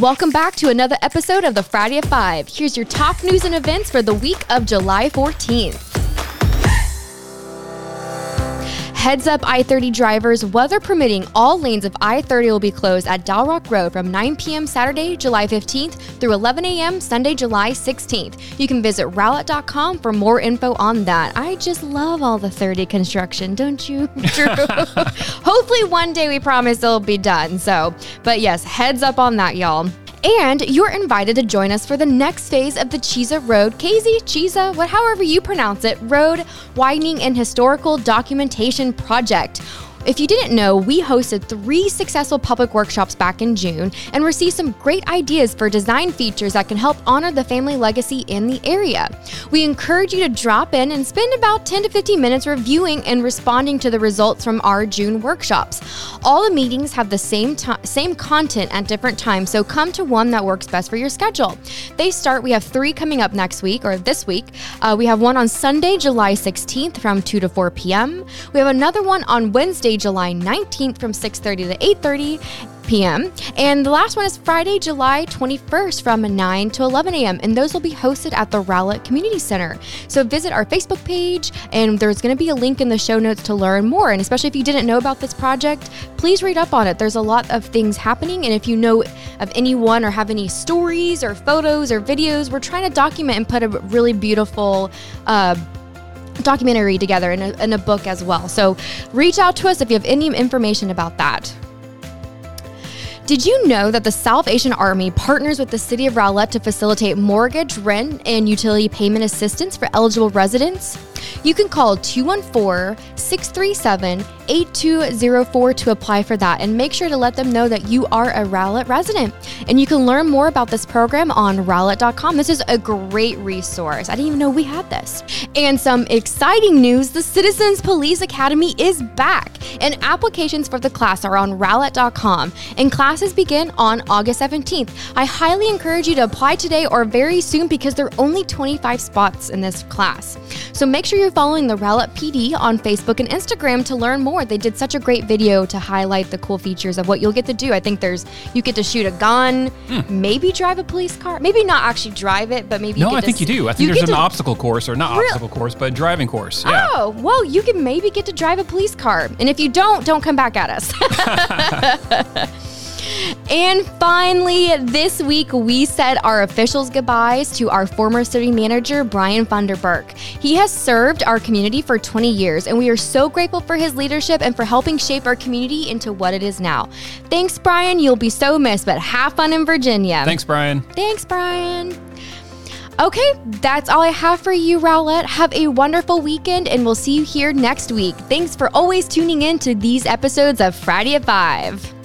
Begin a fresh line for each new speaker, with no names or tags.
Welcome back to another episode of the Friday at 5. Here's your top news and events for the week of July 14th. Heads up I 30 drivers, weather permitting, all lanes of I 30 will be closed at Dalrock Road from 9 p.m. Saturday, July 15th through 11 a.m. Sunday, July 16th. You can visit rowlett.com for more info on that. I just love all the 30 construction, don't you? Drew? Hopefully, one day we promise it'll be done. So, but yes, heads up on that, y'all. And you're invited to join us for the next phase of the Chisa Road, KZ, Chisa, what, however you pronounce it, Road Widening and Historical Documentation Project. If you didn't know, we hosted three successful public workshops back in June and received some great ideas for design features that can help honor the family legacy in the area. We encourage you to drop in and spend about 10 to 15 minutes reviewing and responding to the results from our June workshops. All the meetings have the same t- same content at different times, so come to one that works best for your schedule. They start. We have three coming up next week or this week. Uh, we have one on Sunday, July 16th from 2 to 4 p.m. We have another one on Wednesday, July 19th from 6:30 to 8:30 p.m. And the last one is Friday, July 21st from 9 to 11 a.m. And those will be hosted at the Rowlett Community Center. So visit our Facebook page, and there's going to be a link in the show notes to learn more. And especially if you didn't know about this project, please read up on it. There's a lot of things happening. And if you know of anyone or have any stories or photos or videos, we're trying to document and put a really beautiful uh, documentary together in a, in a book as well. So reach out to us if you have any information about that. Did you know that the Salvation Army partners with the City of Rowlett to facilitate mortgage, rent, and utility payment assistance for eligible residents? You can call 214 637 8204 to apply for that and make sure to let them know that you are a Rowlett resident. And you can learn more about this program on rowlett.com. This is a great resource. I didn't even know we had this. And some exciting news the Citizens Police Academy is back, and applications for the class are on rowlett.com. And classes begin on August 17th. I highly encourage you to apply today or very soon because there are only 25 spots in this class. So make sure you're following the Rowlett PD on Facebook and Instagram to learn more. They did such a great video to highlight the cool features of what you'll get to do. I think there's you get to shoot a gun, hmm. maybe drive a police car, maybe not actually drive it, but maybe
No, I think
to,
you do. I think there's an
to-
obstacle course, or not
Real-
obstacle course, but a driving course. Yeah.
Oh, well, you can maybe get to drive a police car. And if you don't, don't come back at us. and finally, this week we said our officials goodbyes to our former city manager, Brian Funderburk. He has served our community for 20 years, and we are so grateful for his leadership and for helping shape our community into what it is now. Thanks, Brian. You'll be so missed, but have fun in Virginia.
Thanks, Brian.
Thanks, Brian. Okay, that's all I have for you, Rowlett. Have a wonderful weekend, and we'll see you here next week. Thanks for always tuning in to these episodes of Friday at 5.